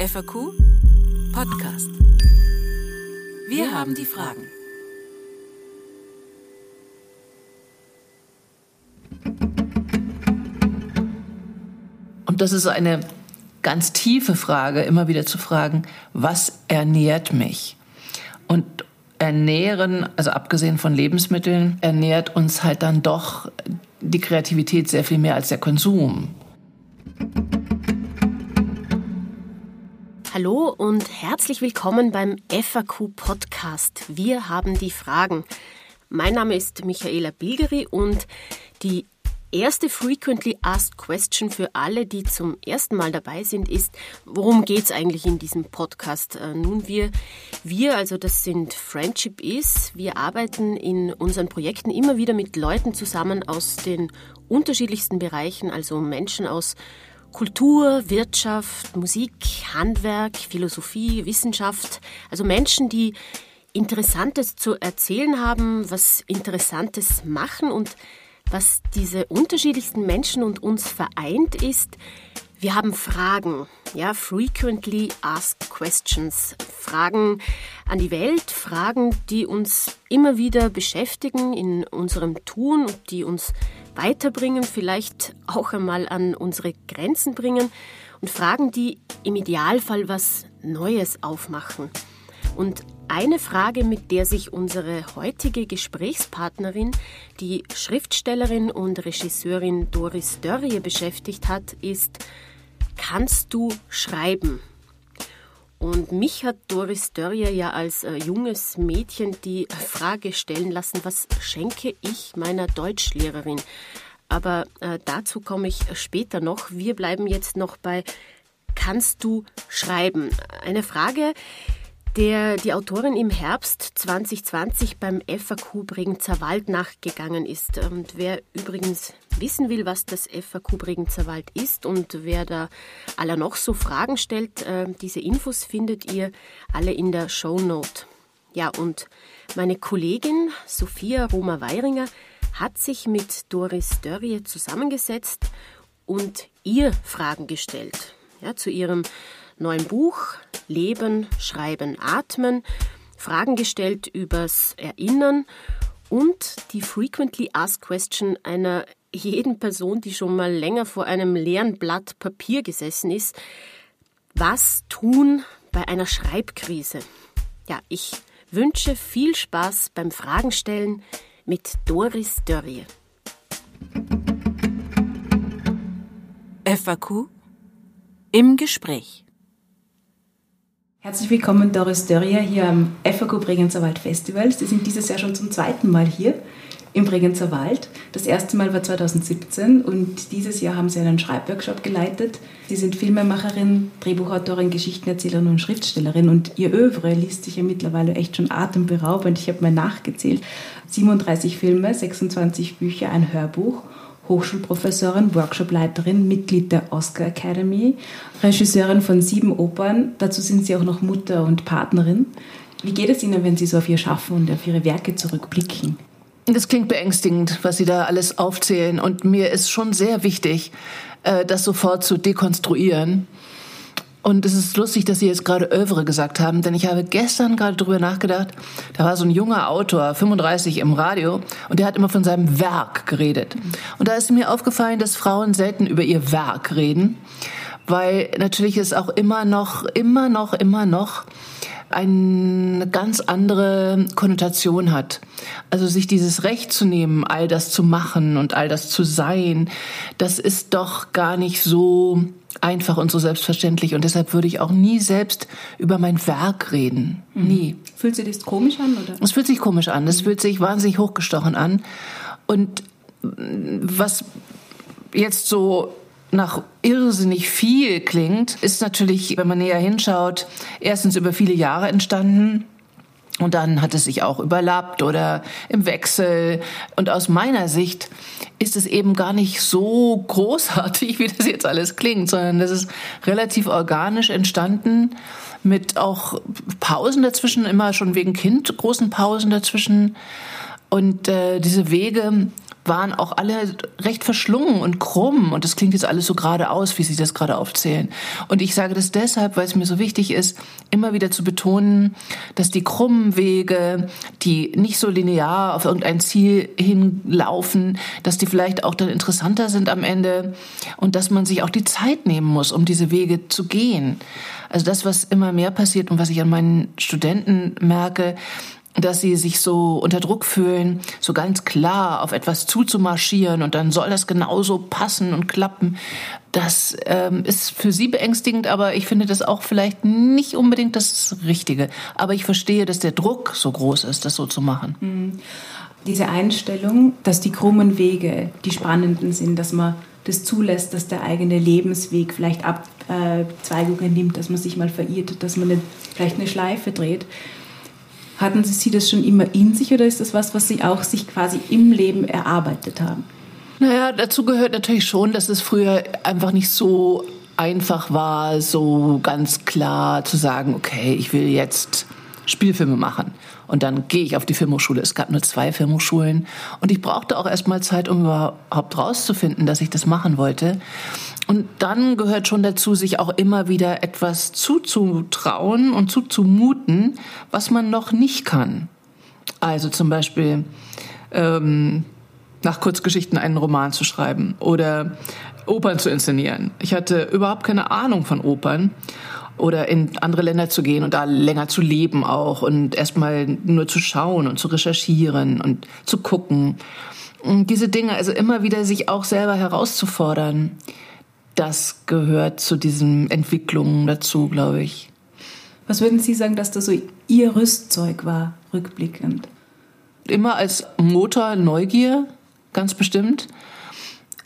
FAQ Podcast. Wir haben die Fragen. Und das ist eine ganz tiefe Frage, immer wieder zu fragen, was ernährt mich? Und ernähren, also abgesehen von Lebensmitteln, ernährt uns halt dann doch die Kreativität sehr viel mehr als der Konsum. Hallo und herzlich willkommen beim FAQ Podcast. Wir haben die Fragen. Mein Name ist Michaela Bilgeri und die erste Frequently Asked Question für alle, die zum ersten Mal dabei sind, ist, worum geht es eigentlich in diesem Podcast? Äh, nun, wir, wir, also das sind Friendship Is, wir arbeiten in unseren Projekten immer wieder mit Leuten zusammen aus den unterschiedlichsten Bereichen, also Menschen aus Kultur, Wirtschaft, Musik, Handwerk, Philosophie, Wissenschaft, also Menschen, die Interessantes zu erzählen haben, was Interessantes machen. Und was diese unterschiedlichsten Menschen und uns vereint ist, wir haben Fragen, ja, frequently asked questions, Fragen an die Welt, Fragen, die uns immer wieder beschäftigen in unserem Tun und die uns weiterbringen, vielleicht auch einmal an unsere Grenzen bringen und Fragen, die im Idealfall was Neues aufmachen. Und eine Frage, mit der sich unsere heutige Gesprächspartnerin, die Schriftstellerin und Regisseurin Doris Dörrie beschäftigt hat, ist, kannst du schreiben? Und mich hat Doris Dörrie ja als äh, junges Mädchen die Frage stellen lassen, was schenke ich meiner Deutschlehrerin? Aber äh, dazu komme ich später noch. Wir bleiben jetzt noch bei Kannst du schreiben? Eine Frage, der die Autorin im Herbst 2020 beim FAQ Bregenzer Wald nachgegangen ist. Und wer übrigens wissen will, was das FAQ Bregenzer Wald ist und wer da aller noch so Fragen stellt, äh, diese Infos findet ihr alle in der Show Note. Ja, und meine Kollegin Sophia Roma-Weiringer hat sich mit Doris Dörrie zusammengesetzt und ihr Fragen gestellt. Ja, zu ihrem neuen Buch Leben, Schreiben, Atmen, Fragen gestellt übers Erinnern und die Frequently Asked Question einer jeden Person, die schon mal länger vor einem leeren Blatt Papier gesessen ist. Was tun bei einer Schreibkrise? Ja, ich wünsche viel Spaß beim Fragenstellen mit Doris Dörrie. FAQ im Gespräch. Herzlich willkommen, Doris Dörrier, hier am FAQ Bregenzer Wald Festival. Sie sind dieses Jahr schon zum zweiten Mal hier im Bregenzer Wald. Das erste Mal war 2017 und dieses Jahr haben Sie einen Schreibworkshop geleitet. Sie sind Filmemacherin, Drehbuchautorin, Geschichtenerzählerin und Schriftstellerin und Ihr Övre liest sich ja mittlerweile echt schon atemberaubend. Ich habe mal nachgezählt. 37 Filme, 26 Bücher, ein Hörbuch Hochschulprofessorin, Workshopleiterin, Mitglied der Oscar Academy, Regisseurin von sieben Opern. Dazu sind Sie auch noch Mutter und Partnerin. Wie geht es Ihnen, wenn Sie so auf Ihr Schaffen und auf Ihre Werke zurückblicken? Das klingt beängstigend, was Sie da alles aufzählen. Und mir ist schon sehr wichtig, äh, das sofort zu dekonstruieren und es ist lustig, dass Sie jetzt gerade Övre gesagt haben, denn ich habe gestern gerade darüber nachgedacht, da war so ein junger Autor, 35 im Radio, und der hat immer von seinem Werk geredet. Und da ist mir aufgefallen, dass Frauen selten über ihr Werk reden, weil natürlich es auch immer noch, immer noch, immer noch eine ganz andere Konnotation hat. Also sich dieses Recht zu nehmen, all das zu machen und all das zu sein, das ist doch gar nicht so einfach und so selbstverständlich. Und deshalb würde ich auch nie selbst über mein Werk reden. Mhm. Nie. Fühlt sich das komisch an? Oder? Es fühlt sich komisch an. Es mhm. fühlt sich wahnsinnig hochgestochen an. Und was jetzt so nach irrsinnig viel klingt, ist natürlich, wenn man näher hinschaut, erstens über viele Jahre entstanden. Und dann hat es sich auch überlappt oder im Wechsel. Und aus meiner Sicht ist es eben gar nicht so großartig, wie das jetzt alles klingt, sondern das ist relativ organisch entstanden mit auch Pausen dazwischen, immer schon wegen Kind, großen Pausen dazwischen. Und äh, diese Wege waren auch alle recht verschlungen und krumm. Und das klingt jetzt alles so geradeaus, wie Sie das gerade aufzählen. Und ich sage das deshalb, weil es mir so wichtig ist, immer wieder zu betonen, dass die krummen Wege, die nicht so linear auf irgendein Ziel hinlaufen, dass die vielleicht auch dann interessanter sind am Ende und dass man sich auch die Zeit nehmen muss, um diese Wege zu gehen. Also das, was immer mehr passiert und was ich an meinen Studenten merke, dass sie sich so unter Druck fühlen, so ganz klar auf etwas zuzumarschieren und dann soll das genauso passen und klappen. Das ähm, ist für sie beängstigend, aber ich finde das auch vielleicht nicht unbedingt das Richtige. Aber ich verstehe, dass der Druck so groß ist, das so zu machen. Mhm. Diese Einstellung, dass die krummen Wege die spannenden sind, dass man das zulässt, dass der eigene Lebensweg vielleicht Abzweigungen nimmt, dass man sich mal verirrt, dass man eine, vielleicht eine Schleife dreht hatten Sie das schon immer in sich oder ist das was, was Sie auch sich quasi im Leben erarbeitet haben? Naja, dazu gehört natürlich schon, dass es früher einfach nicht so einfach war, so ganz klar zu sagen, okay, ich will jetzt Spielfilme machen. Und dann gehe ich auf die Filmhochschule. Es gab nur zwei Filmhochschulen. Und ich brauchte auch erstmal Zeit, um überhaupt rauszufinden, dass ich das machen wollte. Und dann gehört schon dazu, sich auch immer wieder etwas zuzutrauen und zuzumuten, was man noch nicht kann. Also zum Beispiel ähm, nach Kurzgeschichten einen Roman zu schreiben oder Opern zu inszenieren. Ich hatte überhaupt keine Ahnung von Opern oder in andere Länder zu gehen und da länger zu leben auch und erstmal nur zu schauen und zu recherchieren und zu gucken. Und diese Dinge, also immer wieder sich auch selber herauszufordern, das gehört zu diesen Entwicklungen dazu, glaube ich. Was würden Sie sagen, dass das so Ihr Rüstzeug war, rückblickend? Immer als Motor Neugier, ganz bestimmt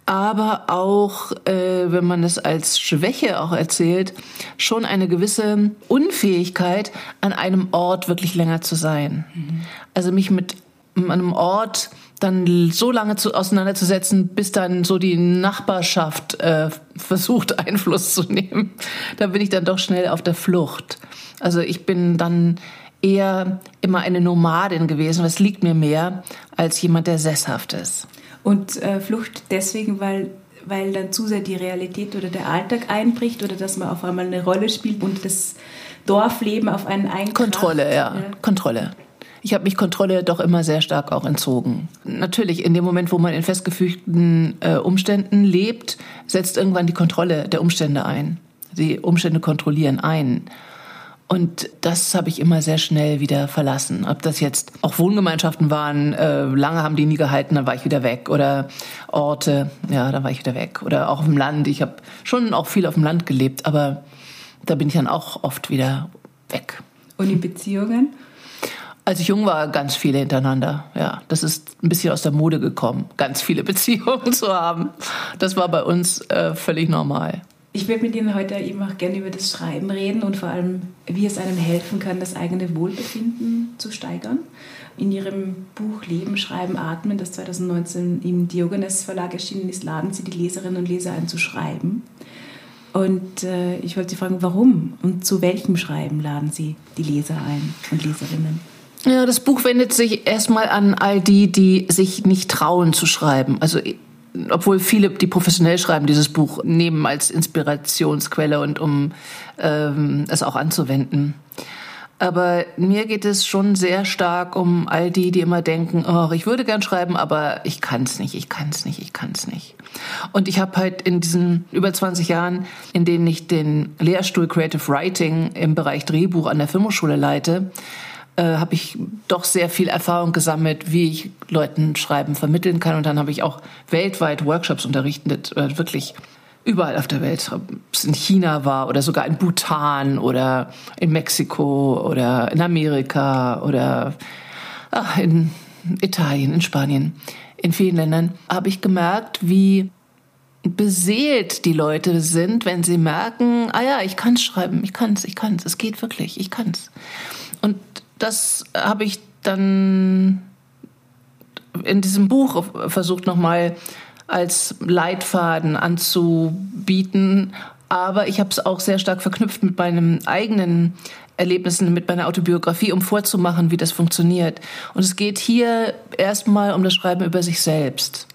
aber auch, äh, wenn man es als Schwäche auch erzählt, schon eine gewisse Unfähigkeit, an einem Ort wirklich länger zu sein. Mhm. Also mich mit einem Ort dann so lange zu, auseinanderzusetzen, bis dann so die Nachbarschaft äh, versucht, Einfluss zu nehmen. Da bin ich dann doch schnell auf der Flucht. Also ich bin dann eher immer eine Nomadin gewesen, was liegt mir mehr als jemand, der sesshaft ist. Und äh, Flucht deswegen, weil, weil dann zu sehr die Realität oder der Alltag einbricht oder dass man auf einmal eine Rolle spielt und das Dorfleben auf einen einkracht. Kontrolle, ja. ja. Kontrolle. Ich habe mich Kontrolle doch immer sehr stark auch entzogen. Natürlich, in dem Moment, wo man in festgefügten äh, Umständen lebt, setzt irgendwann die Kontrolle der Umstände ein. Die Umstände kontrollieren ein. Und das habe ich immer sehr schnell wieder verlassen. Ob das jetzt auch Wohngemeinschaften waren, äh, lange haben die nie gehalten, dann war ich wieder weg. Oder Orte, ja, dann war ich wieder weg. Oder auch im Land. Ich habe schon auch viel auf dem Land gelebt, aber da bin ich dann auch oft wieder weg. Und in Beziehungen? Als ich jung war, ganz viele hintereinander. Ja, das ist ein bisschen aus der Mode gekommen, ganz viele Beziehungen zu haben. Das war bei uns äh, völlig normal. Ich würde mit Ihnen heute eben auch gerne über das Schreiben reden und vor allem, wie es einem helfen kann, das eigene Wohlbefinden zu steigern. In Ihrem Buch Leben, Schreiben, Atmen, das 2019 im Diogenes Verlag erschienen ist, laden Sie die Leserinnen und Leser ein zu schreiben. Und äh, ich wollte Sie fragen, warum und zu welchem Schreiben laden Sie die Leser ein und Leserinnen? Ja, das Buch wendet sich erstmal an all die, die sich nicht trauen zu schreiben. Also obwohl viele, die professionell schreiben, dieses Buch nehmen als Inspirationsquelle und um ähm, es auch anzuwenden. Aber mir geht es schon sehr stark um all die, die immer denken, oh, ich würde gern schreiben, aber ich kann es nicht, ich kann es nicht, ich kann es nicht. Und ich habe halt in diesen über 20 Jahren, in denen ich den Lehrstuhl Creative Writing im Bereich Drehbuch an der Filmhochschule leite, äh, habe ich doch sehr viel Erfahrung gesammelt, wie ich Leuten Schreiben vermitteln kann. Und dann habe ich auch weltweit Workshops unterrichtet, äh, wirklich überall auf der Welt, ob es in China war oder sogar in Bhutan oder in Mexiko oder in Amerika oder ach, in Italien, in Spanien, in vielen Ländern, habe ich gemerkt, wie beseelt die Leute sind, wenn sie merken, ah ja, ich kann schreiben, ich kann es, ich kann es, es geht wirklich, ich kann es. Das habe ich dann in diesem Buch versucht nochmal als Leitfaden anzubieten. Aber ich habe es auch sehr stark verknüpft mit meinen eigenen Erlebnissen, mit meiner Autobiografie, um vorzumachen, wie das funktioniert. Und es geht hier erstmal um das Schreiben über sich selbst.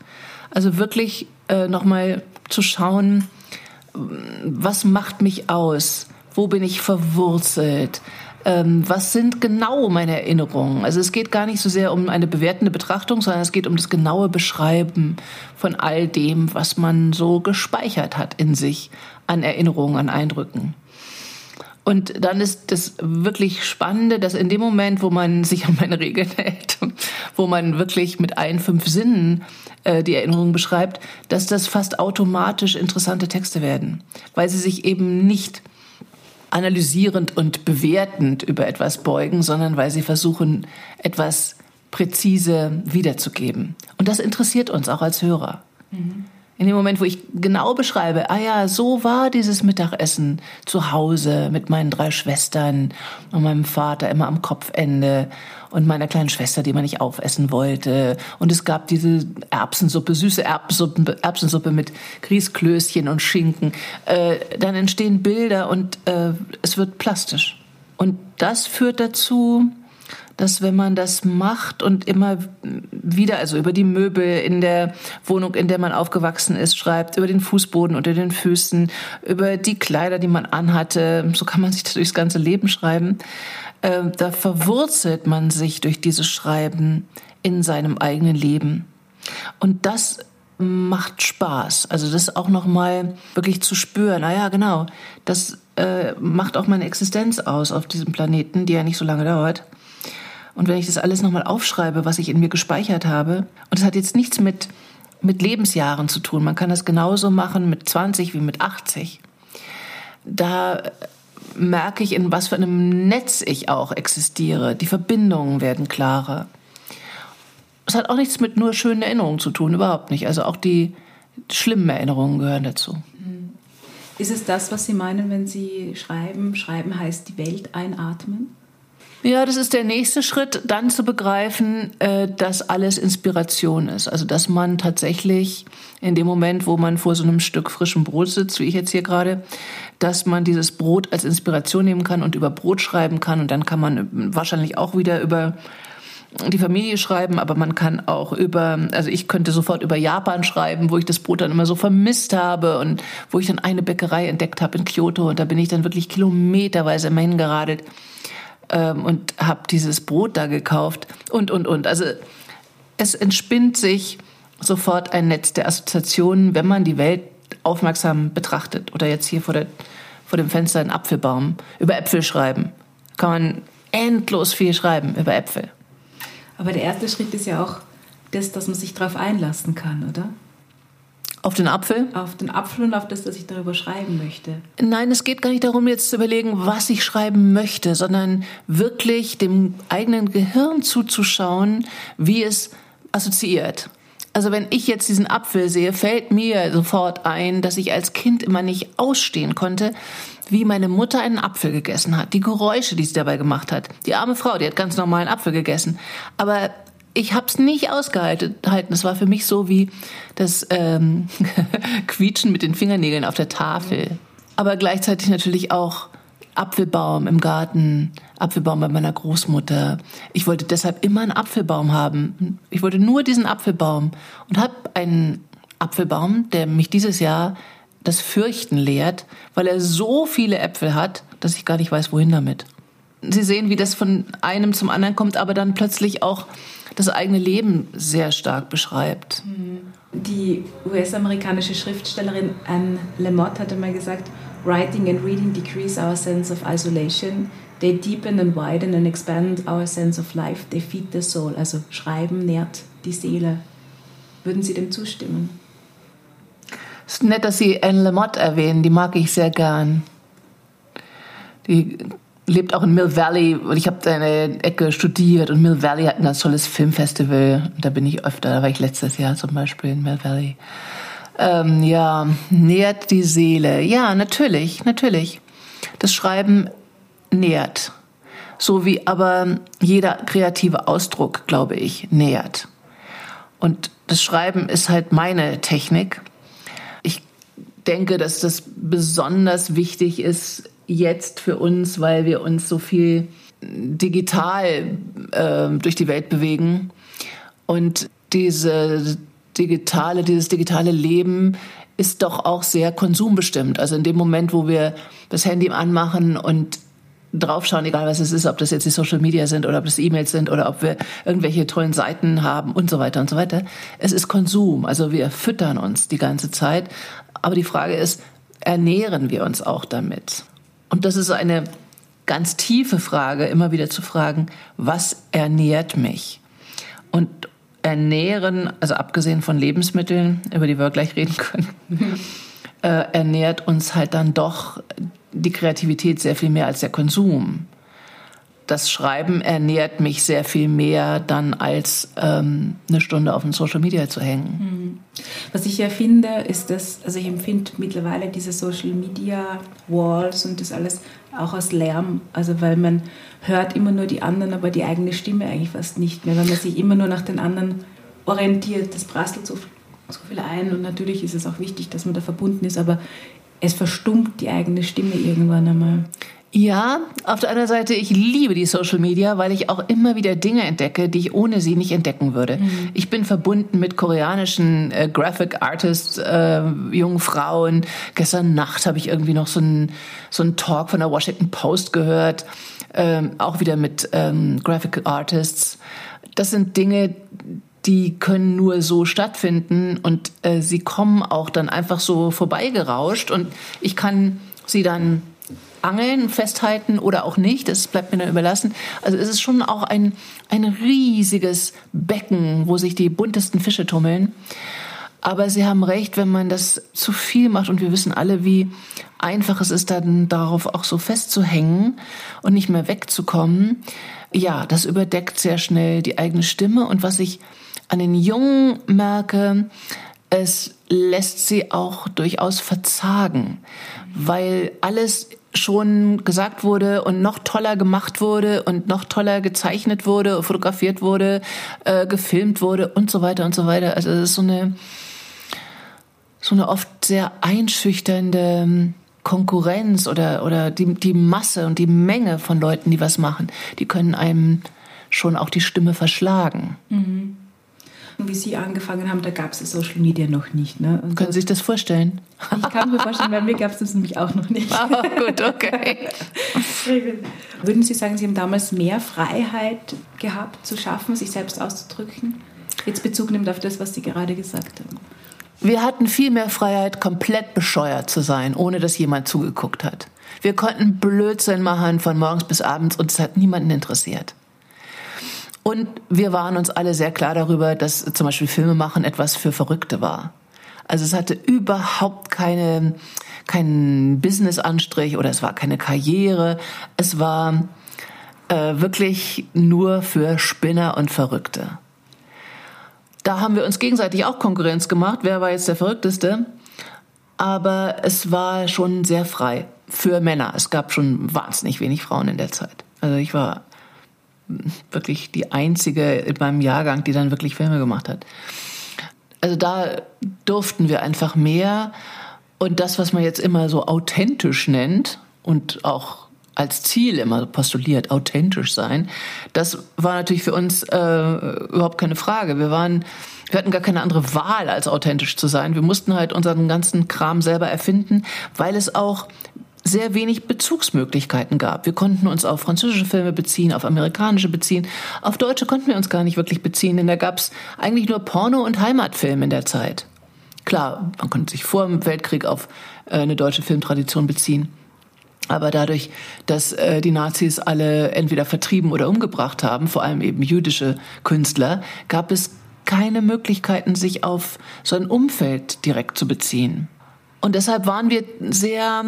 Also wirklich äh, nochmal zu schauen, was macht mich aus? Wo bin ich verwurzelt? Ähm, was sind genau meine Erinnerungen? Also es geht gar nicht so sehr um eine bewertende Betrachtung, sondern es geht um das genaue Beschreiben von all dem, was man so gespeichert hat in sich an Erinnerungen, an Eindrücken. Und dann ist das wirklich Spannende, dass in dem Moment, wo man sich an meine Regeln hält, wo man wirklich mit allen fünf Sinnen äh, die Erinnerungen beschreibt, dass das fast automatisch interessante Texte werden, weil sie sich eben nicht analysierend und bewertend über etwas beugen, sondern weil sie versuchen, etwas präzise wiederzugeben. Und das interessiert uns auch als Hörer. Mhm. In dem Moment, wo ich genau beschreibe, ah ja, so war dieses Mittagessen zu Hause mit meinen drei Schwestern und meinem Vater immer am Kopfende und meiner kleinen Schwester, die man nicht aufessen wollte. Und es gab diese Erbsensuppe, süße Erbsensuppe, Erbsensuppe mit Grießklößchen und Schinken. Äh, dann entstehen Bilder und äh, es wird plastisch. Und das führt dazu, dass wenn man das macht und immer wieder, also über die Möbel in der Wohnung, in der man aufgewachsen ist, schreibt, über den Fußboden unter den Füßen, über die Kleider, die man anhatte, so kann man sich das durchs ganze Leben schreiben, äh, da verwurzelt man sich durch dieses Schreiben in seinem eigenen Leben. Und das macht Spaß. Also das auch noch mal wirklich zu spüren. Ah ja, genau. Das äh, macht auch meine Existenz aus auf diesem Planeten, die ja nicht so lange dauert. Und wenn ich das alles noch mal aufschreibe, was ich in mir gespeichert habe, und das hat jetzt nichts mit mit Lebensjahren zu tun. Man kann das genauso machen mit 20 wie mit 80. Da merke ich, in was für einem Netz ich auch existiere. Die Verbindungen werden klarer. Es hat auch nichts mit nur schönen Erinnerungen zu tun, überhaupt nicht. Also auch die schlimmen Erinnerungen gehören dazu. Mhm. Ist es das, was Sie meinen, wenn Sie schreiben? Schreiben heißt die Welt einatmen? Ja, das ist der nächste Schritt, dann zu begreifen, äh, dass alles Inspiration ist. Also dass man tatsächlich in dem Moment, wo man vor so einem Stück frischem Brot sitzt, wie ich jetzt hier gerade, dass man dieses Brot als Inspiration nehmen kann und über Brot schreiben kann. Und dann kann man wahrscheinlich auch wieder über die Familie schreiben, aber man kann auch über, also ich könnte sofort über Japan schreiben, wo ich das Brot dann immer so vermisst habe und wo ich dann eine Bäckerei entdeckt habe in Kyoto und da bin ich dann wirklich kilometerweise immer hingeradelt ähm, und habe dieses Brot da gekauft und, und, und. Also es entspinnt sich sofort ein Netz der Assoziationen, wenn man die Welt aufmerksam betrachtet. Oder jetzt hier vor, der, vor dem Fenster ein Apfelbaum, über Äpfel schreiben. Kann man endlos viel schreiben über Äpfel. Aber der erste Schritt ist ja auch das, dass man sich darauf einlassen kann, oder? Auf den Apfel? Auf den Apfel und auf das, was ich darüber schreiben möchte. Nein, es geht gar nicht darum, jetzt zu überlegen, was ich schreiben möchte, sondern wirklich dem eigenen Gehirn zuzuschauen, wie es assoziiert. Also wenn ich jetzt diesen Apfel sehe, fällt mir sofort ein, dass ich als Kind immer nicht ausstehen konnte, wie meine Mutter einen Apfel gegessen hat. Die Geräusche, die sie dabei gemacht hat. Die arme Frau, die hat ganz normalen Apfel gegessen. Aber ich habe es nicht ausgehalten. Es war für mich so wie das ähm, Quietschen mit den Fingernägeln auf der Tafel. Aber gleichzeitig natürlich auch Apfelbaum im Garten, Apfelbaum bei meiner Großmutter. Ich wollte deshalb immer einen Apfelbaum haben. Ich wollte nur diesen Apfelbaum und habe einen Apfelbaum, der mich dieses Jahr das Fürchten lehrt, weil er so viele Äpfel hat, dass ich gar nicht weiß, wohin damit. Sie sehen, wie das von einem zum anderen kommt, aber dann plötzlich auch das eigene Leben sehr stark beschreibt. Die US-amerikanische Schriftstellerin Anne Lamott hatte mal gesagt, Writing and reading decrease our sense of isolation. They deepen and widen and expand our sense of life. They feed the soul. Also Schreiben nährt die Seele. Würden Sie dem zustimmen? Es ist nett, dass Sie Anne Lamott erwähnen. Die mag ich sehr gern. Die lebt auch in Mill Valley. Ich habe da eine Ecke studiert und Mill Valley hat ein ganz tolles Filmfestival. Da bin ich öfter. Da war ich letztes Jahr zum Beispiel in Mill Valley. Ähm, ja, nährt die Seele. Ja, natürlich, natürlich. Das Schreiben nährt. So wie aber jeder kreative Ausdruck, glaube ich, nährt. Und das Schreiben ist halt meine Technik. Ich denke, dass das besonders wichtig ist jetzt für uns, weil wir uns so viel digital äh, durch die Welt bewegen und diese digitale, dieses digitale Leben ist doch auch sehr konsumbestimmt. Also in dem Moment, wo wir das Handy anmachen und draufschauen, egal was es ist, ob das jetzt die Social Media sind oder ob das E-Mails sind oder ob wir irgendwelche tollen Seiten haben und so weiter und so weiter. Es ist Konsum, also wir füttern uns die ganze Zeit. Aber die Frage ist, ernähren wir uns auch damit? Und das ist eine ganz tiefe Frage, immer wieder zu fragen, was ernährt mich? Und ernähren, also abgesehen von Lebensmitteln, über die wir gleich reden können, äh, ernährt uns halt dann doch die Kreativität sehr viel mehr als der Konsum. Das Schreiben ernährt mich sehr viel mehr dann als ähm, eine Stunde auf dem Social Media zu hängen. Mhm. Was ich ja finde, ist, dass, also ich empfinde mittlerweile diese Social Media Walls und das alles auch als Lärm. Also weil man hört immer nur die anderen, aber die eigene Stimme eigentlich fast nicht mehr, weil man sich immer nur nach den anderen orientiert. Das prasselt so, so viel ein und natürlich ist es auch wichtig, dass man da verbunden ist, aber es verstummt die eigene Stimme irgendwann einmal. Ja, auf der anderen Seite, ich liebe die Social Media, weil ich auch immer wieder Dinge entdecke, die ich ohne sie nicht entdecken würde. Mhm. Ich bin verbunden mit koreanischen äh, Graphic Artists, äh, jungen Frauen. Gestern Nacht habe ich irgendwie noch so einen so einen Talk von der Washington Post gehört, ähm, auch wieder mit ähm, Graphic Artists. Das sind Dinge, die können nur so stattfinden und äh, sie kommen auch dann einfach so vorbeigerauscht und ich kann sie dann angeln, festhalten oder auch nicht, das bleibt mir dann überlassen. Also es ist schon auch ein, ein riesiges Becken, wo sich die buntesten Fische tummeln. Aber Sie haben recht, wenn man das zu viel macht und wir wissen alle, wie einfach es ist, dann darauf auch so festzuhängen und nicht mehr wegzukommen. Ja, das überdeckt sehr schnell die eigene Stimme und was ich an den Jungen merke, es lässt sie auch durchaus verzagen, weil alles schon gesagt wurde und noch toller gemacht wurde und noch toller gezeichnet wurde, fotografiert wurde, äh, gefilmt wurde und so weiter und so weiter. Also es ist so eine so eine oft sehr einschüchternde ähm, Konkurrenz oder oder die die Masse und die Menge von Leuten, die was machen, die können einem schon auch die Stimme verschlagen. Mhm wie Sie angefangen haben, da gab es Social Media noch nicht. Ne? Und Können Sie sich das vorstellen? Ich kann mir vorstellen, bei mir gab es das nämlich auch noch nicht. Oh, gut, okay. Würden Sie sagen, Sie haben damals mehr Freiheit gehabt, zu schaffen, sich selbst auszudrücken? Jetzt Bezug nimmt auf das, was Sie gerade gesagt haben. Wir hatten viel mehr Freiheit, komplett bescheuert zu sein, ohne dass jemand zugeguckt hat. Wir konnten Blödsinn machen von morgens bis abends und es hat niemanden interessiert. Und wir waren uns alle sehr klar darüber, dass zum Beispiel Filme machen etwas für Verrückte war. Also es hatte überhaupt keine, keinen Business-Anstrich oder es war keine Karriere. Es war äh, wirklich nur für Spinner und Verrückte. Da haben wir uns gegenseitig auch Konkurrenz gemacht. Wer war jetzt der Verrückteste? Aber es war schon sehr frei für Männer. Es gab schon wahnsinnig wenig Frauen in der Zeit. Also ich war wirklich die einzige in meinem Jahrgang, die dann wirklich Filme gemacht hat. Also da durften wir einfach mehr. Und das, was man jetzt immer so authentisch nennt und auch als Ziel immer postuliert, authentisch sein, das war natürlich für uns äh, überhaupt keine Frage. Wir waren, wir hatten gar keine andere Wahl, als authentisch zu sein. Wir mussten halt unseren ganzen Kram selber erfinden, weil es auch sehr wenig Bezugsmöglichkeiten gab. Wir konnten uns auf französische Filme beziehen, auf amerikanische beziehen. Auf deutsche konnten wir uns gar nicht wirklich beziehen, denn da gab es eigentlich nur Porno- und Heimatfilme in der Zeit. Klar, man konnte sich vor dem Weltkrieg auf äh, eine deutsche Filmtradition beziehen. Aber dadurch, dass äh, die Nazis alle entweder vertrieben oder umgebracht haben, vor allem eben jüdische Künstler, gab es keine Möglichkeiten, sich auf so ein Umfeld direkt zu beziehen. Und deshalb waren wir sehr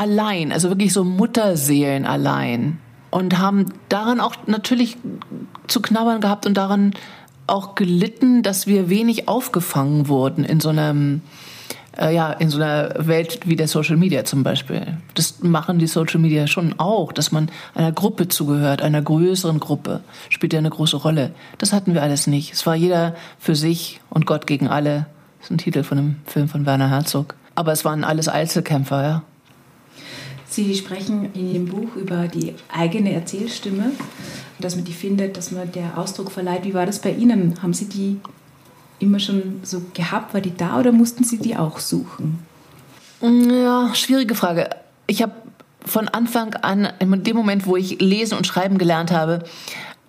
allein, also wirklich so Mutterseelen allein und haben daran auch natürlich zu knabbern gehabt und daran auch gelitten, dass wir wenig aufgefangen wurden in so einem äh, ja, in so einer Welt wie der Social Media zum Beispiel. Das machen die Social Media schon auch, dass man einer Gruppe zugehört, einer größeren Gruppe, spielt ja eine große Rolle. Das hatten wir alles nicht. Es war jeder für sich und Gott gegen alle. Das ist ein Titel von einem Film von Werner Herzog. Aber es waren alles Einzelkämpfer, ja. Sie sprechen in Ihrem Buch über die eigene Erzählstimme, dass man die findet, dass man der Ausdruck verleiht. Wie war das bei Ihnen? Haben Sie die immer schon so gehabt? War die da oder mussten Sie die auch suchen? Ja, schwierige Frage. Ich habe von Anfang an, in dem Moment, wo ich lesen und schreiben gelernt habe,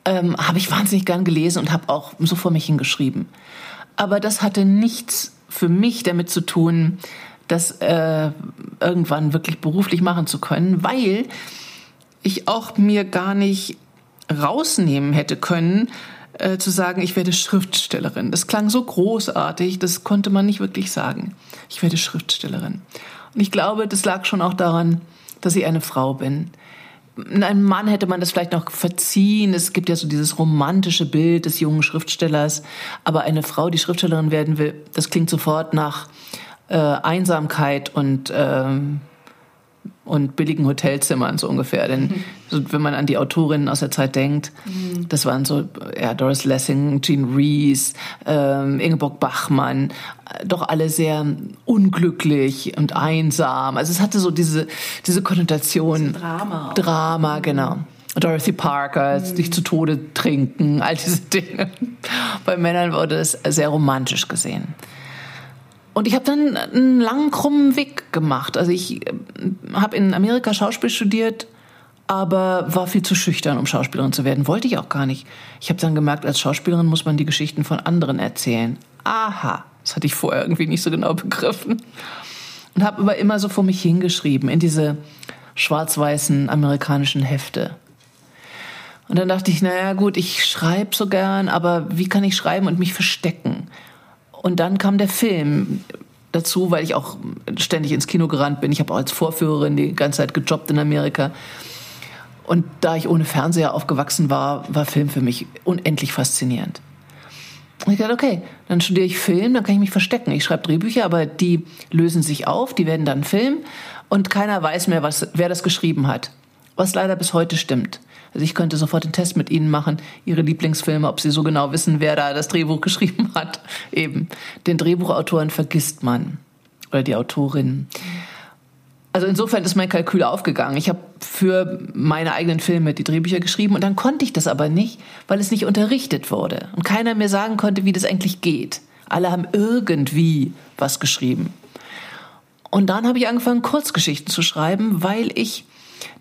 ähm, habe ich wahnsinnig gern gelesen und habe auch so vor mich hingeschrieben. Aber das hatte nichts für mich damit zu tun, das äh, irgendwann wirklich beruflich machen zu können, weil ich auch mir gar nicht rausnehmen hätte können, äh, zu sagen, ich werde Schriftstellerin. Das klang so großartig, das konnte man nicht wirklich sagen. Ich werde Schriftstellerin. Und ich glaube, das lag schon auch daran, dass ich eine Frau bin. Einem Mann hätte man das vielleicht noch verziehen. Es gibt ja so dieses romantische Bild des jungen Schriftstellers. Aber eine Frau, die Schriftstellerin werden will, das klingt sofort nach äh, Einsamkeit und ähm, und billigen Hotelzimmern so ungefähr. Denn mhm. so, wenn man an die Autorinnen aus der Zeit denkt, mhm. das waren so ja, Doris Lessing, Jean Rees, ähm, Ingeborg Bachmann, äh, doch alle sehr unglücklich und einsam. Also es hatte so diese, diese Konnotation. Drama. Auch. Drama, mhm. genau. Dorothy Parker, mhm. sich zu Tode trinken, all diese Dinge. Bei Männern wurde es sehr romantisch gesehen. Und ich habe dann einen langen, krummen Weg gemacht. Also ich äh, habe in Amerika Schauspiel studiert, aber war viel zu schüchtern, um Schauspielerin zu werden. Wollte ich auch gar nicht. Ich habe dann gemerkt, als Schauspielerin muss man die Geschichten von anderen erzählen. Aha, das hatte ich vorher irgendwie nicht so genau begriffen. Und habe aber immer so vor mich hingeschrieben in diese schwarz-weißen amerikanischen Hefte. Und dann dachte ich, naja gut, ich schreibe so gern, aber wie kann ich schreiben und mich verstecken? Und dann kam der Film dazu, weil ich auch ständig ins Kino gerannt bin. Ich habe auch als Vorführerin die ganze Zeit gejobbt in Amerika. Und da ich ohne Fernseher aufgewachsen war, war Film für mich unendlich faszinierend. Und ich dachte, okay, dann studiere ich Film, dann kann ich mich verstecken. Ich schreibe Drehbücher, aber die lösen sich auf, die werden dann Film und keiner weiß mehr, was, wer das geschrieben hat. Was leider bis heute stimmt. Also ich könnte sofort den Test mit Ihnen machen, Ihre Lieblingsfilme, ob Sie so genau wissen, wer da das Drehbuch geschrieben hat. Eben. Den Drehbuchautoren vergisst man. Oder die Autorin. Also insofern ist mein Kalkül aufgegangen. Ich habe für meine eigenen Filme die Drehbücher geschrieben und dann konnte ich das aber nicht, weil es nicht unterrichtet wurde und keiner mir sagen konnte, wie das eigentlich geht. Alle haben irgendwie was geschrieben. Und dann habe ich angefangen, Kurzgeschichten zu schreiben, weil ich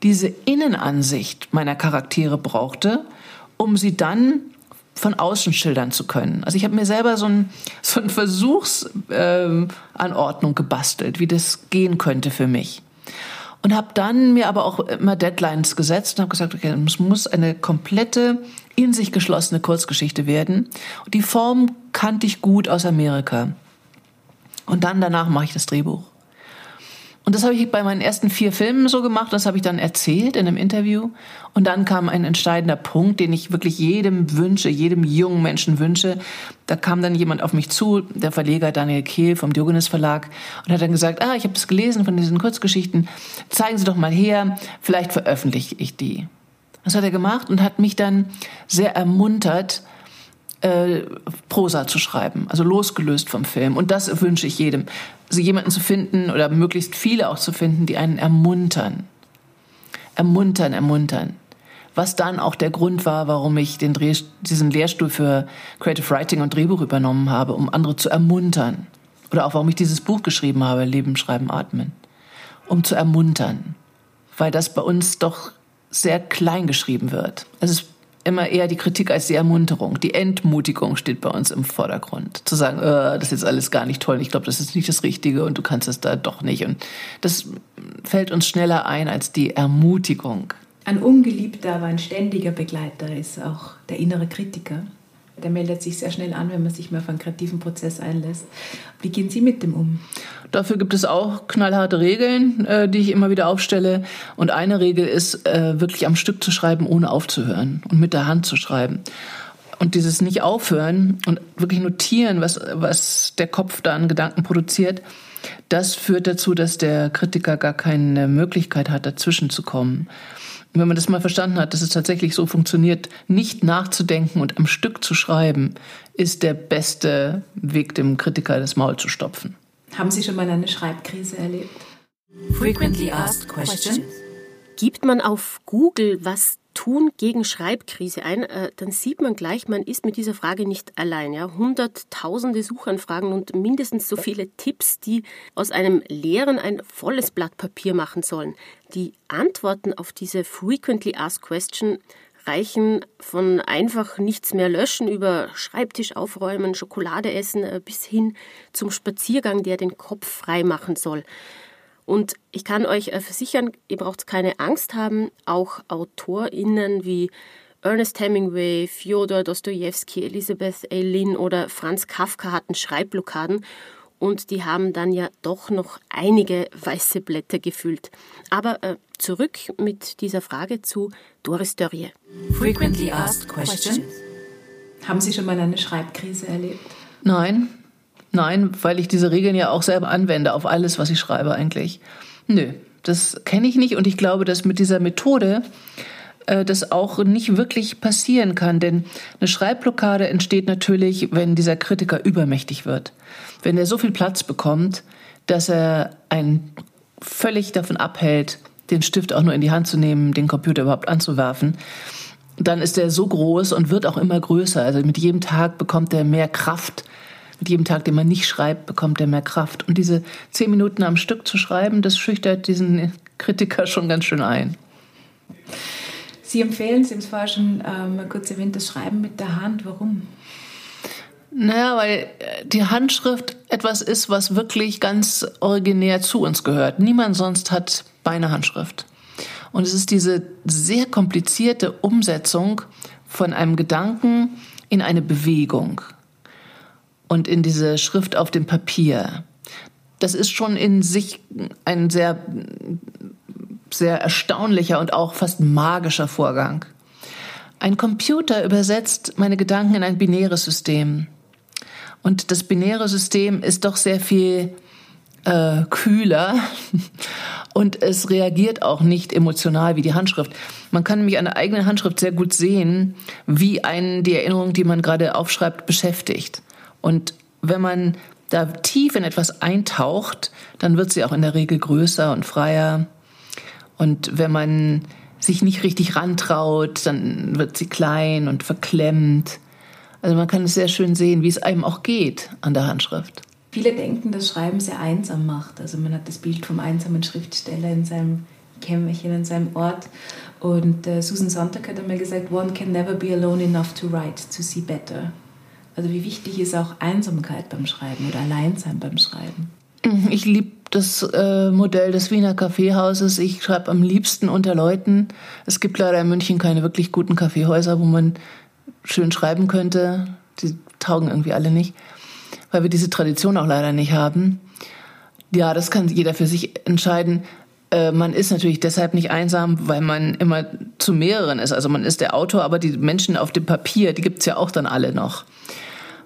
diese Innenansicht meiner Charaktere brauchte, um sie dann von außen schildern zu können. Also ich habe mir selber so, ein, so eine Versuchsanordnung äh, gebastelt, wie das gehen könnte für mich. Und habe dann mir aber auch immer Deadlines gesetzt und habe gesagt, okay, es muss eine komplette, in sich geschlossene Kurzgeschichte werden. Und die Form kannte ich gut aus Amerika. Und dann danach mache ich das Drehbuch. Und das habe ich bei meinen ersten vier Filmen so gemacht, das habe ich dann erzählt in einem Interview. Und dann kam ein entscheidender Punkt, den ich wirklich jedem wünsche, jedem jungen Menschen wünsche. Da kam dann jemand auf mich zu, der Verleger Daniel Kehl vom Diogenes Verlag, und hat dann gesagt, ah, ich habe das gelesen von diesen Kurzgeschichten, zeigen Sie doch mal her, vielleicht veröffentliche ich die. Das hat er gemacht und hat mich dann sehr ermuntert, äh, Prosa zu schreiben, also losgelöst vom Film. Und das wünsche ich jedem. Also jemanden zu finden oder möglichst viele auch zu finden, die einen ermuntern. Ermuntern, ermuntern. Was dann auch der Grund war, warum ich den Dreh, diesen Lehrstuhl für Creative Writing und Drehbuch übernommen habe, um andere zu ermuntern. Oder auch warum ich dieses Buch geschrieben habe, Leben, Schreiben, Atmen. Um zu ermuntern. Weil das bei uns doch sehr klein geschrieben wird. Es immer eher die Kritik als die Ermunterung. Die Entmutigung steht bei uns im Vordergrund. Zu sagen, äh, das ist jetzt alles gar nicht toll, ich glaube, das ist nicht das Richtige und du kannst es da doch nicht. Und das fällt uns schneller ein als die Ermutigung. Ein ungeliebter, aber ein ständiger Begleiter ist auch der innere Kritiker. Der meldet sich sehr schnell an, wenn man sich mehr auf einen kreativen Prozess einlässt. Wie gehen Sie mit dem um? Dafür gibt es auch knallharte Regeln, äh, die ich immer wieder aufstelle. Und eine Regel ist, äh, wirklich am Stück zu schreiben, ohne aufzuhören und mit der Hand zu schreiben. Und dieses nicht aufhören und wirklich notieren, was, was der Kopf da an Gedanken produziert, das führt dazu, dass der Kritiker gar keine Möglichkeit hat, dazwischen zu kommen. Und wenn man das mal verstanden hat, dass es tatsächlich so funktioniert, nicht nachzudenken und am Stück zu schreiben, ist der beste Weg, dem Kritiker das Maul zu stopfen. Haben Sie schon mal eine Schreibkrise erlebt? Frequently asked questions. Gibt man auf Google, was tun gegen Schreibkrise ein, äh, dann sieht man gleich, man ist mit dieser Frage nicht allein. Ja? Hunderttausende Suchanfragen und mindestens so viele Tipps, die aus einem leeren ein volles Blatt Papier machen sollen. Die Antworten auf diese Frequently Asked Question reichen von einfach nichts mehr löschen über Schreibtisch aufräumen, Schokolade essen äh, bis hin zum Spaziergang, der den Kopf frei machen soll. Und ich kann euch äh, versichern, ihr braucht keine Angst haben, auch AutorInnen wie Ernest Hemingway, Fyodor Dostoevsky, Elizabeth A. Lynn oder Franz Kafka hatten Schreibblockaden und die haben dann ja doch noch einige weiße Blätter gefüllt. Aber äh, zurück mit dieser Frage zu Doris Dörrie. Frequently asked questions. Haben Sie schon mal eine Schreibkrise erlebt? Nein, nein, weil ich diese Regeln ja auch selber anwende auf alles, was ich schreibe eigentlich. Nö, das kenne ich nicht und ich glaube, dass mit dieser Methode äh, das auch nicht wirklich passieren kann. Denn eine Schreibblockade entsteht natürlich, wenn dieser Kritiker übermächtig wird. Wenn er so viel Platz bekommt, dass er einen völlig davon abhält, den Stift auch nur in die Hand zu nehmen, den Computer überhaupt anzuwerfen, dann ist er so groß und wird auch immer größer. Also mit jedem Tag bekommt er mehr Kraft. Mit jedem Tag, den man nicht schreibt, bekommt er mehr Kraft. Und diese zehn Minuten am Stück zu schreiben, das schüchtert diesen Kritiker schon ganz schön ein. Sie empfehlen, Sie haben es vorher schon ähm, kurz erwähnt, das Schreiben mit der Hand. Warum? Naja, weil äh, die Handschrift etwas ist, was wirklich ganz originär zu uns gehört. Niemand sonst hat beinahe Handschrift. Und es ist diese sehr komplizierte Umsetzung von einem Gedanken in eine Bewegung und in diese Schrift auf dem Papier. Das ist schon in sich ein sehr sehr erstaunlicher und auch fast magischer Vorgang. Ein Computer übersetzt meine Gedanken in ein binäres System. Und das binäre System ist doch sehr viel äh, kühler und es reagiert auch nicht emotional wie die Handschrift. Man kann nämlich an der eigenen Handschrift sehr gut sehen, wie einen die Erinnerung, die man gerade aufschreibt, beschäftigt. Und wenn man da tief in etwas eintaucht, dann wird sie auch in der Regel größer und freier und wenn man sich nicht richtig rantraut, dann wird sie klein und verklemmt. Also man kann es sehr schön sehen, wie es einem auch geht an der Handschrift. Viele denken, dass Schreiben sehr einsam macht. Also man hat das Bild vom einsamen Schriftsteller in seinem Kämmerchen, in seinem Ort. Und äh, Susan Sontag hat einmal gesagt, one can never be alone enough to write, to see better. Also wie wichtig ist auch Einsamkeit beim Schreiben oder Alleinsein beim Schreiben? Ich liebe das äh, Modell des Wiener Kaffeehauses. Ich schreibe am liebsten unter Leuten. Es gibt leider in München keine wirklich guten Kaffeehäuser, wo man schön schreiben könnte. Die taugen irgendwie alle nicht, weil wir diese Tradition auch leider nicht haben. Ja, das kann jeder für sich entscheiden. Äh, man ist natürlich deshalb nicht einsam, weil man immer zu mehreren ist. Also man ist der Autor, aber die Menschen auf dem Papier, die gibt's ja auch dann alle noch.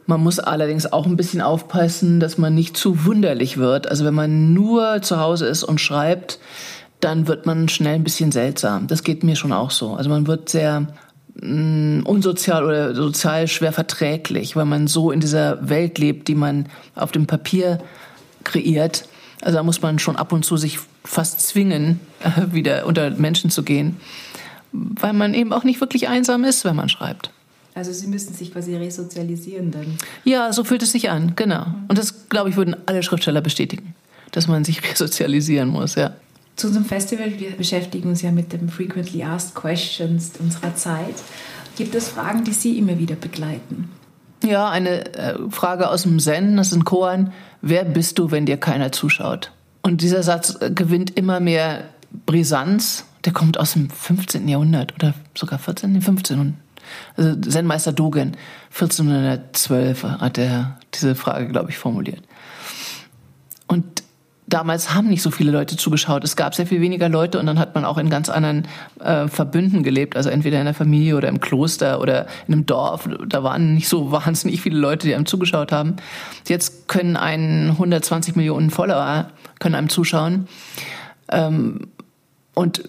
Man muss allerdings auch ein bisschen aufpassen, dass man nicht zu wunderlich wird. Also wenn man nur zu Hause ist und schreibt, dann wird man schnell ein bisschen seltsam. Das geht mir schon auch so. Also man wird sehr mh, mm, unsozial oder sozial schwer verträglich, weil man so in dieser Welt lebt, die man auf dem Papier kreiert. Also da muss man schon ab und zu sich fast zwingen, wieder unter Menschen zu gehen, weil man eben auch nicht wirklich einsam ist, wenn man schreibt. Also Sie müssen sich quasi resozialisieren dann. Ja, so fühlt es sich an, genau. Und das, glaube ich, würden alle Schriftsteller bestätigen, dass man sich resozialisieren muss, ja. Zu unserem Festival, wir beschäftigen uns ja mit dem Frequently Asked Questions unserer Zeit. Gibt es Fragen, die Sie immer wieder begleiten? Ja, eine äh, Frage aus dem Zen, das ist ein Koan. Wer bist du, wenn dir keiner zuschaut? Und dieser Satz äh, gewinnt immer mehr Brisanz. Der kommt aus dem 15. Jahrhundert oder sogar 14. 15. Also Zen-Meister Dogen, 1412 hat er diese Frage, glaube ich, formuliert. Und damals haben nicht so viele Leute zugeschaut. Es gab sehr viel weniger Leute und dann hat man auch in ganz anderen äh, Verbünden gelebt, also entweder in der Familie oder im Kloster oder in einem Dorf. Da waren nicht so wahnsinnig viele Leute, die einem zugeschaut haben. Jetzt können einen 120 Millionen Follower können einem zuschauen. Ähm, und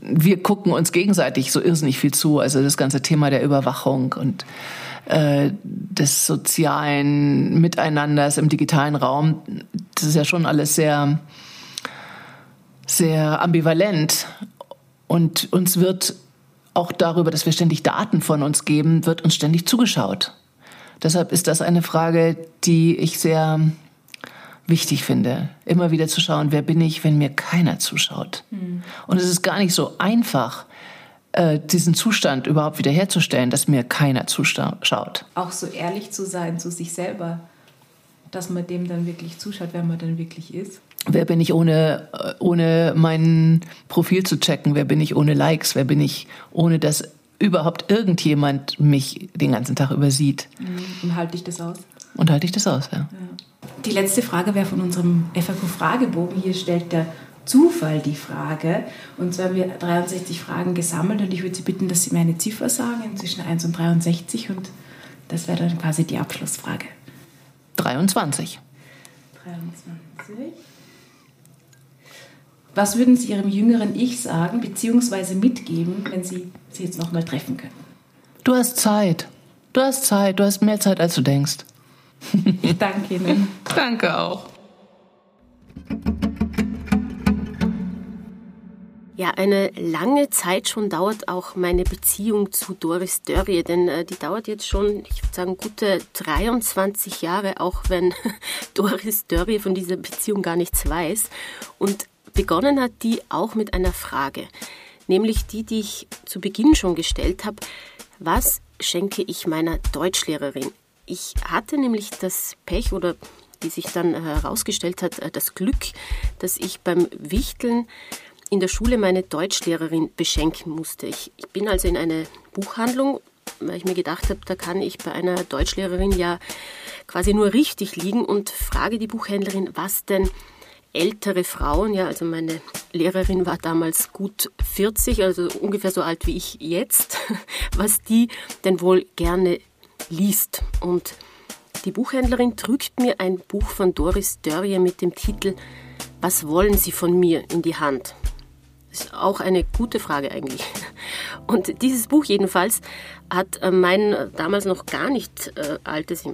wir gucken uns gegenseitig so irrsinnig viel zu. Also das ganze Thema der Überwachung und äh, des sozialen Miteinanders im digitalen Raum, das ist ja schon alles sehr, sehr ambivalent. Und uns wird auch darüber, dass wir ständig Daten von uns geben, wird uns ständig zugeschaut. Deshalb ist das eine Frage, die ich sehr wichtig finde, immer wieder zu schauen, wer bin ich, wenn mir keiner zuschaut. Mhm. Und es ist gar nicht so einfach, äh, diesen Zustand überhaupt wiederherzustellen, dass mir keiner zuschaut. Auch so ehrlich zu sein zu sich selber, dass man dem dann wirklich zuschaut, wer man dann wirklich ist. Wer bin ich ohne, äh, ohne mein Profil zu checken? Wer bin ich ohne Likes? Wer bin ich ohne dass überhaupt irgendjemand mich den ganzen Tag übersieht? Mhm. Und halte ich das aus? Und halte ich das aus, ja. ja. Die letzte Frage wäre von unserem FAQ-Fragebogen. Hier stellt der Zufall die Frage. Und zwar haben wir 63 Fragen gesammelt und ich würde Sie bitten, dass Sie mir eine Ziffer sagen, zwischen 1 und 63 und das wäre dann quasi die Abschlussfrage. 23. 23. Was würden Sie Ihrem jüngeren Ich sagen bzw. mitgeben, wenn Sie sie jetzt nochmal treffen können? Du hast Zeit. Du hast Zeit. Du hast mehr Zeit, als du denkst. Ich danke Ihnen. danke auch. Ja, eine lange Zeit schon dauert auch meine Beziehung zu Doris Dörrie, denn äh, die dauert jetzt schon, ich würde sagen, gute 23 Jahre, auch wenn Doris Dörrie von dieser Beziehung gar nichts weiß. Und begonnen hat die auch mit einer Frage, nämlich die, die ich zu Beginn schon gestellt habe. Was schenke ich meiner Deutschlehrerin? Ich hatte nämlich das Pech oder wie sich dann herausgestellt hat, äh, das Glück, dass ich beim Wichteln in der Schule meine Deutschlehrerin beschenken musste. Ich, ich bin also in eine Buchhandlung, weil ich mir gedacht habe, da kann ich bei einer Deutschlehrerin ja quasi nur richtig liegen und frage die Buchhändlerin, was denn ältere Frauen, ja, also meine Lehrerin war damals gut 40, also ungefähr so alt wie ich jetzt, was die denn wohl gerne liest. Und die Buchhändlerin drückt mir ein Buch von Doris Dörrier mit dem Titel Was wollen Sie von mir in die Hand? Ist auch eine gute Frage eigentlich. Und dieses Buch jedenfalls hat äh, mein äh, damals noch gar nicht äh, altes,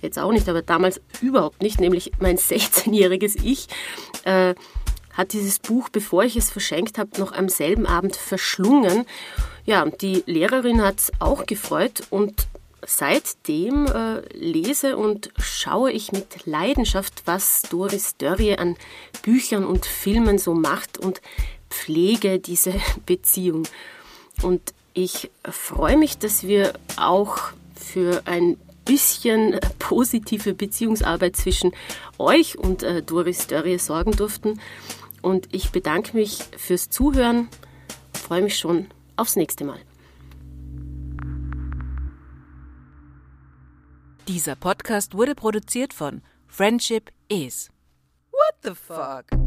jetzt auch nicht, aber damals überhaupt nicht, nämlich mein 16-jähriges Ich, äh, hat dieses Buch, bevor ich es verschenkt habe, noch am selben Abend verschlungen. Ja, die Lehrerin hat es auch gefreut und seitdem äh, lese und schaue ich mit Leidenschaft, was Doris Dörrie an Büchern und Filmen so macht und pflege diese Beziehung. Und ich freue mich, dass wir auch für ein bisschen positive Beziehungsarbeit zwischen euch und äh, Doris Dörrie sorgen durften. Und ich bedanke mich fürs Zuhören, freue mich schon aufs nächste Mal. Dieser Podcast wurde produziert von Friendship Is. What the fuck?